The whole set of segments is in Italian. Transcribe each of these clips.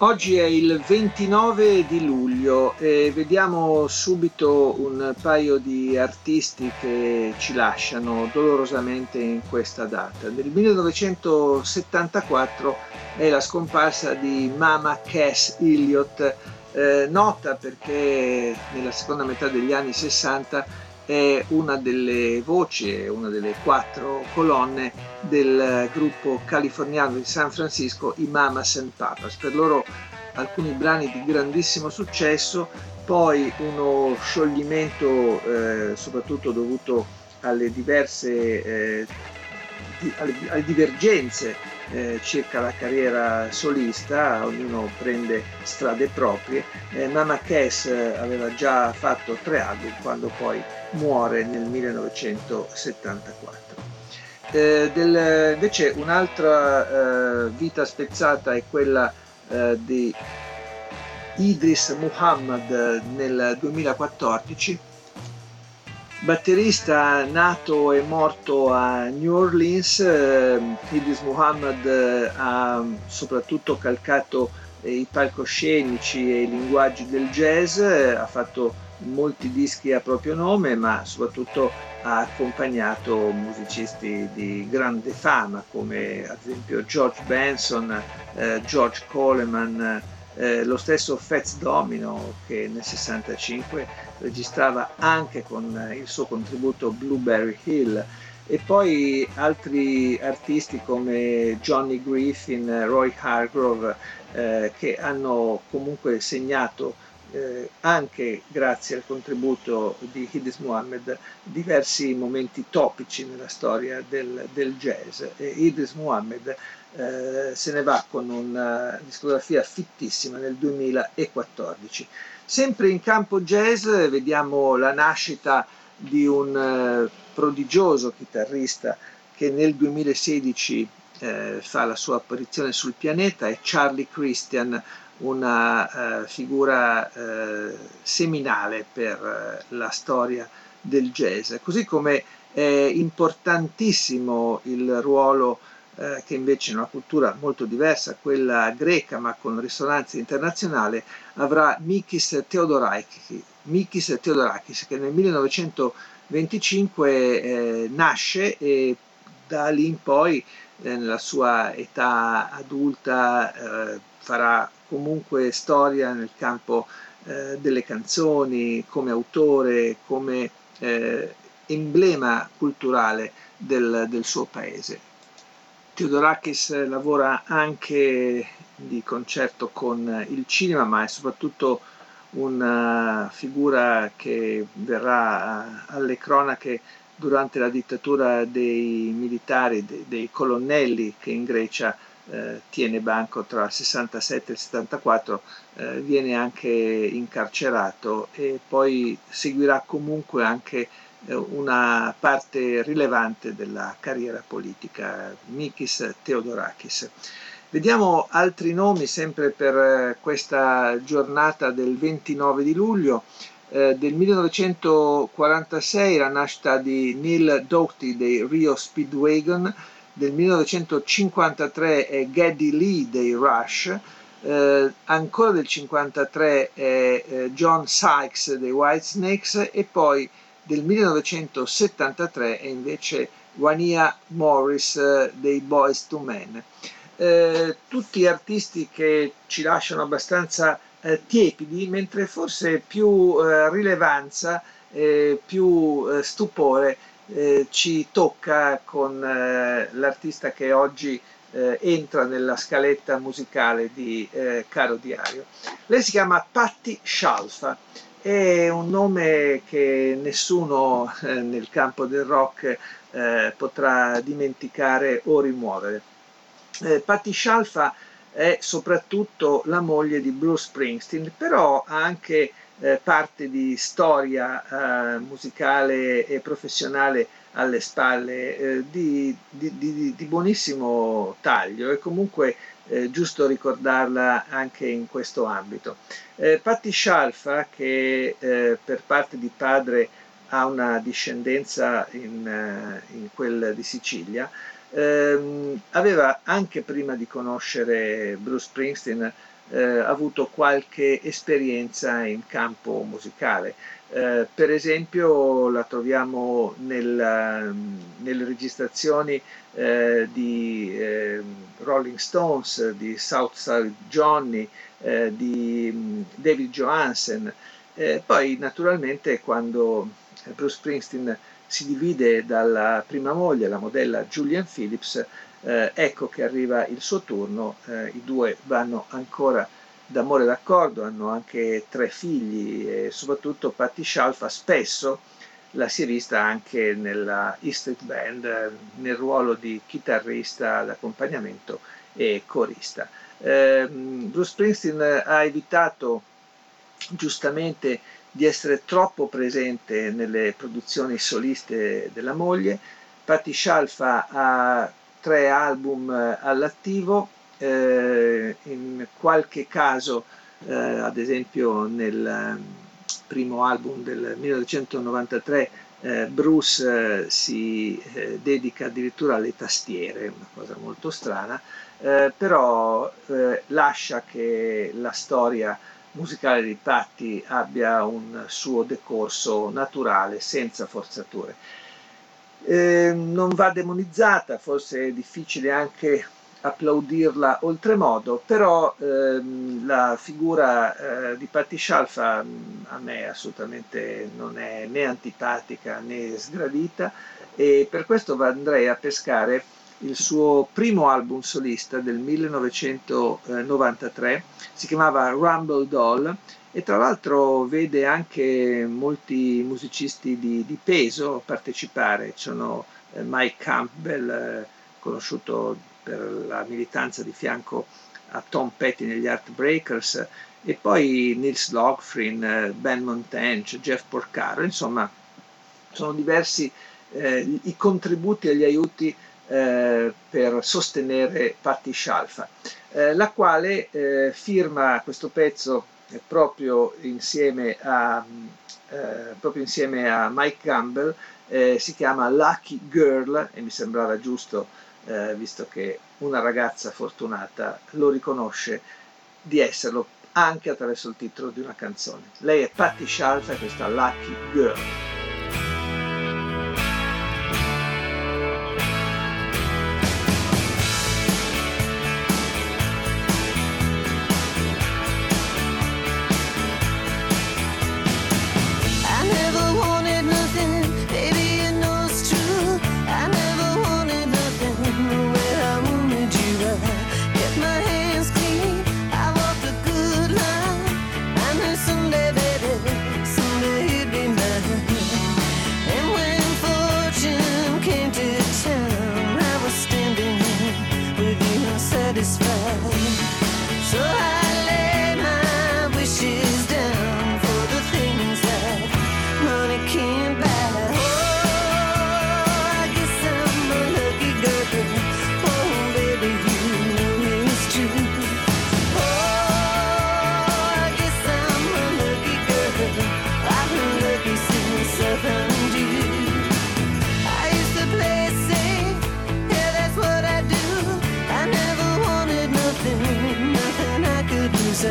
Oggi è il 29 di luglio e vediamo subito un paio di artisti che ci lasciano dolorosamente in questa data. Nel 1974 è la scomparsa di Mama Cass Elliott, eh, nota perché nella seconda metà degli anni 60 è una delle voci, una delle quattro colonne del gruppo californiano di San Francisco, i Mamas and Papas. Per loro alcuni brani di grandissimo successo, poi uno scioglimento eh, soprattutto dovuto alle diverse eh, alle, divergenze eh, circa la carriera solista, ognuno prende strade proprie. Eh, Mama Cass aveva già fatto tre album quando poi muore nel 1974. Eh, del, invece un'altra eh, vita spezzata è quella eh, di Idris Muhammad nel 2014, batterista nato e morto a New Orleans. Eh, Idris Muhammad eh, ha soprattutto calcato i palcoscenici e i linguaggi del jazz, ha fatto molti dischi a proprio nome, ma soprattutto ha accompagnato musicisti di grande fama come ad esempio George Benson, eh, George Coleman, eh, lo stesso Fats Domino che nel 65 registrava anche con il suo contributo Blueberry Hill. E poi altri artisti come Johnny Griffin, Roy Hargrove eh, che hanno comunque segnato eh, anche grazie al contributo di Hidis Muhammad diversi momenti topici nella storia del, del jazz. E Hidis Muhammad eh, se ne va con una discografia fittissima nel 2014. Sempre in campo jazz vediamo la nascita di un eh, prodigioso chitarrista che nel 2016 eh, fa la sua apparizione sul pianeta, è Charlie Christian, una uh, figura seminale per la storia del jazz, così come è importantissimo il ruolo che invece in una cultura molto diversa, quella greca ma con risonanza internazionale, avrà Mikis Theodorakis, Mikis Theodorakis che nel 1925 nasce e da lì in poi nella sua età adulta farà comunque storia nel campo eh, delle canzoni, come autore, come eh, emblema culturale del, del suo paese. Theodorakis lavora anche di concerto con il cinema, ma è soprattutto una figura che verrà alle cronache durante la dittatura dei militari, dei, colonnelli che in Grecia eh, tiene banco tra il 67 e il 74, eh, viene anche incarcerato e poi seguirà comunque anche eh, una parte rilevante della carriera politica, Mikis Theodorakis. Vediamo altri nomi sempre per eh, questa giornata del 29 di luglio. Eh, del 1946 la nascita di Neil Doughty dei Rio Speedwagon, del 1953 è Geddy Lee dei Rush, eh, ancora del 1953 è eh, John Sykes dei Whitesnakes e poi del 1973 è invece Wania Morris eh, dei Boys to Men. Eh, tutti artisti che ci lasciano abbastanza eh, tiepidi, mentre forse più eh, rilevanza, più stupore eh, ci tocca con eh, l'artista che oggi eh, entra nella scaletta musicale di eh, Caro Diario. Lei si chiama Patti Scialfa, è un nome che nessuno eh, nel campo del rock eh, potrà dimenticare o rimuovere. Eh, Patti Scialfa è soprattutto la moglie di Bruce Springsteen, però ha anche parte di storia musicale e professionale alle spalle di, di, di, di, buonissimo taglio e comunque eh, giusto ricordarla anche in questo ambito. Eh, Patti Scialfa, che eh, per parte di padre ha una discendenza in, eh, in quel di Sicilia, ehm, aveva anche prima di conoscere Bruce Springsteen eh, avuto qualche esperienza in campo musicale. Eh, per esempio la troviamo nel, nelle registrazioni eh, di eh, Rolling Stones, di Southside Johnny, eh, di mm, David Johansen. Eh, poi naturalmente quando Bruce Springsteen si divide dalla prima moglie, la modella Julian Phillips, eh, ecco che arriva il suo turno, i due vanno ancora d'amore d'accordo, hanno anche tre figli e soprattutto Patti Scialfa spesso la si è vista anche nella E Street Band nel ruolo di chitarrista d'accompagnamento e corista. Eh, Bruce Springsteen ha evitato giustamente di essere troppo presente nelle produzioni soliste della moglie. Patti Scialfa ha tre album all'attivo, eh, in qualche caso, eh, ad esempio nel primo album del 1993, eh, Bruce eh, si eh, dedica addirittura alle tastiere, una cosa molto strana, eh, però lascia che la storia musicale di Patti abbia un suo decorso naturale, senza forzature. Eh, non va demonizzata, forse è difficile anche applaudirla oltremodo, però ehm, la figura eh, di Patti Scialfa mm, a me assolutamente non è né antipatica né sgradita e per questo andrei a pescare il suo primo album solista del 1993, si chiamava Rumble Doll e tra l'altro vede anche molti musicisti di, di peso partecipare, sono eh, Mike Campbell, eh, conosciuto per la militanza di fianco a Tom Petty negli Heartbreakers e poi Nils Logfrin, Ben Montench, Jeff Porcaro, insomma sono diversi eh, i contributi e gli aiuti eh, per sostenere Patti Scialfa, eh, la quale eh, firma questo pezzo proprio insieme a, eh, proprio insieme a Mike Campbell, eh, si chiama Lucky Girl e mi sembrava giusto eh, visto che una ragazza fortunata lo riconosce di esserlo anche attraverso il titolo di una canzone. Lei è Patti e questa Lucky Girl.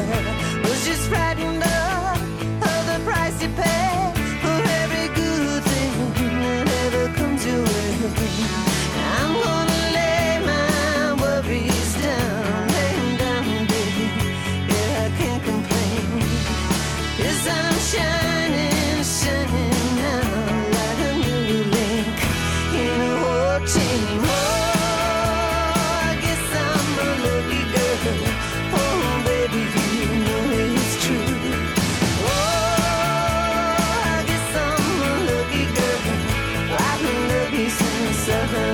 said seven.